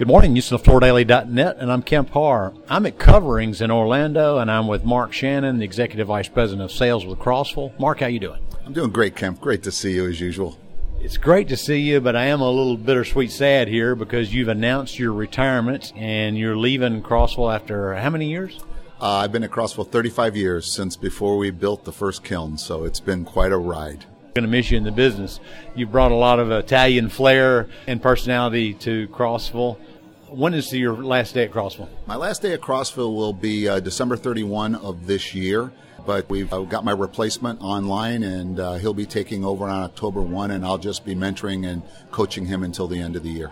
Good morning, HoustonFloorDaily.net, and I'm Kemp Harr. I'm at Coverings in Orlando, and I'm with Mark Shannon, the Executive Vice President of Sales with Crossville. Mark, how you doing? I'm doing great, Kemp. Great to see you as usual. It's great to see you, but I am a little bittersweet sad here because you've announced your retirement and you're leaving Crossville after how many years? Uh, I've been at Crossville 35 years since before we built the first kiln, so it's been quite a ride going to miss you in the business. You've brought a lot of Italian flair and personality to Crossville. When is your last day at Crossville? My last day at Crossville will be uh, December 31 of this year. But we've uh, got my replacement online, and uh, he'll be taking over on October 1, and I'll just be mentoring and coaching him until the end of the year.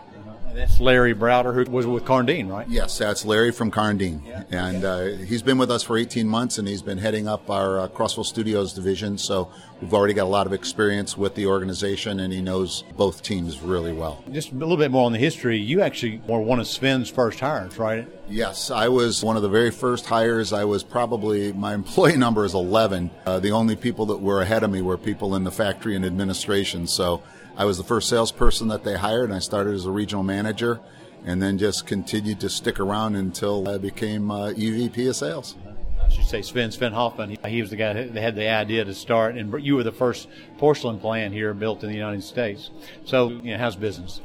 That's Larry Browder, who was with Karndean, right? Yes, that's Larry from Karndean. Yeah. And uh, he's been with us for 18 months, and he's been heading up our uh, Crossville Studios division. So we've already got a lot of experience with the organization, and he knows both teams really well. Just a little bit more on the history. You actually were one of Sven's first hires, right? Yes, I was one of the very first hires. I was probably, my employee number is 11. Uh, the only people that were ahead of me were people in the factory and administration. So I was the first salesperson that they hired, and I started as a regional manager and then just continued to stick around until I became uh, EVP of sales. I should say Sven, Sven Hoffman. He, he was the guy that had the idea to start, and you were the first porcelain plant here built in the United States. So, you know, how's business?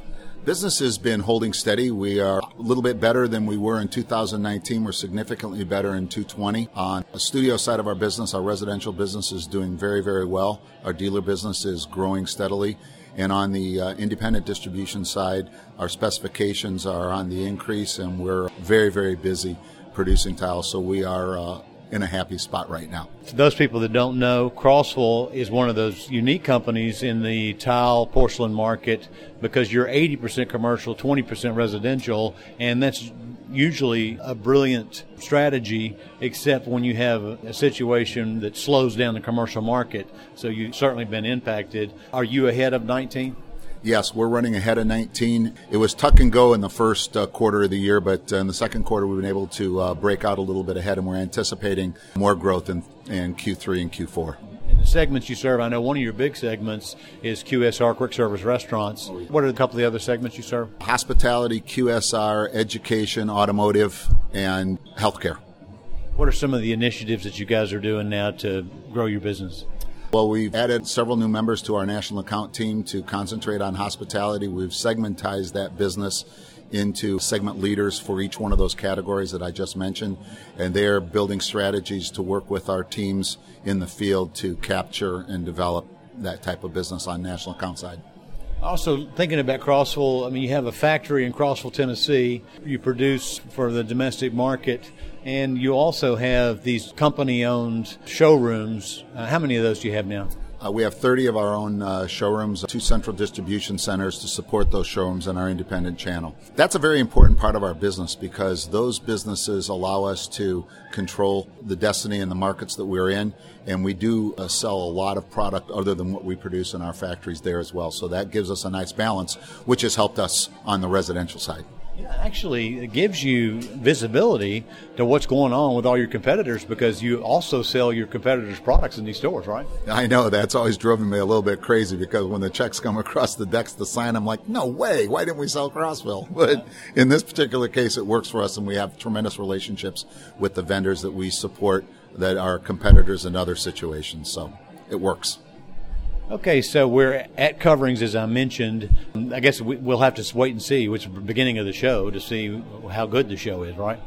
Business has been holding steady. We are a little bit better than we were in 2019. We're significantly better in 2020. On the studio side of our business, our residential business is doing very, very well. Our dealer business is growing steadily. And on the uh, independent distribution side, our specifications are on the increase, and we're very, very busy producing tiles. So we are uh, in a happy spot right now. For those people that don't know, Crossville is one of those unique companies in the tile porcelain market because you're 80% commercial, 20% residential, and that's usually a brilliant strategy, except when you have a situation that slows down the commercial market. So you've certainly been impacted. Are you ahead of 19? Yes, we're running ahead of 19. It was tuck and go in the first uh, quarter of the year, but uh, in the second quarter, we've been able to uh, break out a little bit ahead, and we're anticipating more growth in, in Q3 and Q4. In the segments you serve, I know one of your big segments is QSR, quick service restaurants. What are a couple of the other segments you serve? Hospitality, QSR, education, automotive, and healthcare. What are some of the initiatives that you guys are doing now to grow your business? Well, we've added several new members to our national account team to concentrate on hospitality. We've segmentized that business into segment leaders for each one of those categories that I just mentioned, and they're building strategies to work with our teams in the field to capture and develop that type of business on national account side. Also, thinking about Crossville, I mean, you have a factory in Crossville, Tennessee. You produce for the domestic market, and you also have these company owned showrooms. Uh, how many of those do you have now? Uh, we have 30 of our own uh, showrooms, two central distribution centers to support those showrooms and our independent channel. That's a very important part of our business because those businesses allow us to control the destiny and the markets that we're in, and we do uh, sell a lot of product other than what we produce in our factories there as well. So that gives us a nice balance, which has helped us on the residential side actually it gives you visibility to what's going on with all your competitors because you also sell your competitors' products in these stores, right? I know that's always driven me a little bit crazy because when the checks come across the decks to sign, I'm like, no way, why didn't we sell Crossville? But in this particular case, it works for us, and we have tremendous relationships with the vendors that we support that are competitors in other situations. So it works. Okay, so we're at coverings, as I mentioned. I guess we'll have to wait and see, which the beginning of the show, to see how good the show is, right?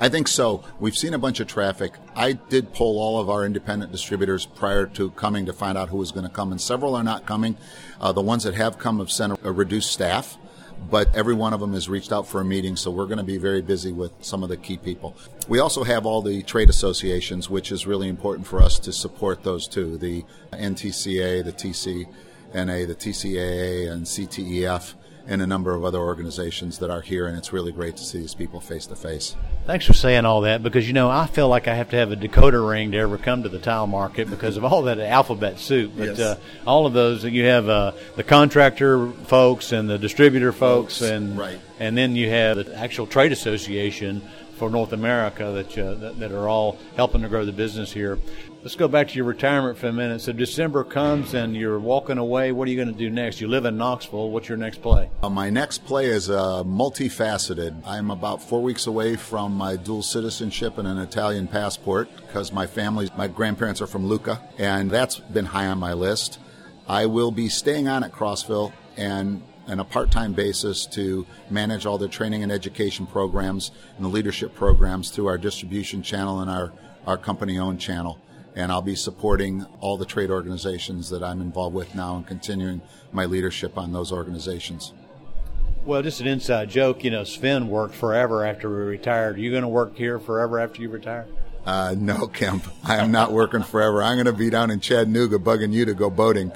I think so. We've seen a bunch of traffic. I did poll all of our independent distributors prior to coming to find out who was going to come, and several are not coming. Uh, the ones that have come have sent a reduced staff but every one of them has reached out for a meeting, so we're going to be very busy with some of the key people. We also have all the trade associations, which is really important for us to support those too the NTCA, the TCNA, the TCAA, and CTEF and a number of other organizations that are here, and it's really great to see these people face to face. Thanks for saying all that because you know I feel like I have to have a decoder ring to ever come to the tile market because of all that alphabet soup. But yes. uh, all of those you have uh, the contractor folks and the distributor folks, folks, and right. and then you have the actual trade association for North America that, uh, that, that are all helping to grow the business here. Let's go back to your retirement for a minute. So December comes and you're walking away. What are you going to do next? You live in Knoxville. What's your next play? Uh, my next play is uh, multifaceted. I'm about four weeks away from my dual citizenship and an Italian passport because my family, my grandparents are from Lucca, and that's been high on my list. I will be staying on at Crossville and on a part-time basis to manage all the training and education programs and the leadership programs through our distribution channel and our, our company-owned channel and I'll be supporting all the trade organizations that I'm involved with now and continuing my leadership on those organizations. Well, just an inside joke, you know, Sven worked forever after we retired. Are you going to work here forever after you retire? Uh, no, Kemp. I am not working forever. I'm going to be down in Chattanooga bugging you to go boating.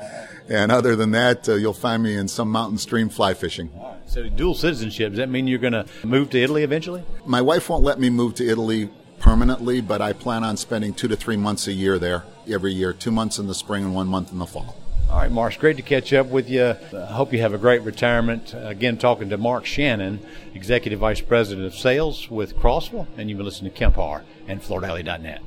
And other than that, uh, you'll find me in some mountain stream fly fishing. So, dual citizenship, does that mean you're going to move to Italy eventually? My wife won't let me move to Italy permanently, but I plan on spending two to three months a year there every year, two months in the spring and one month in the fall. All right, Mark, great to catch up with you. I hope you have a great retirement. Again, talking to Mark Shannon, Executive Vice President of Sales with Crossville, and you've been listening to Kemp Harr and FloorDaily.net.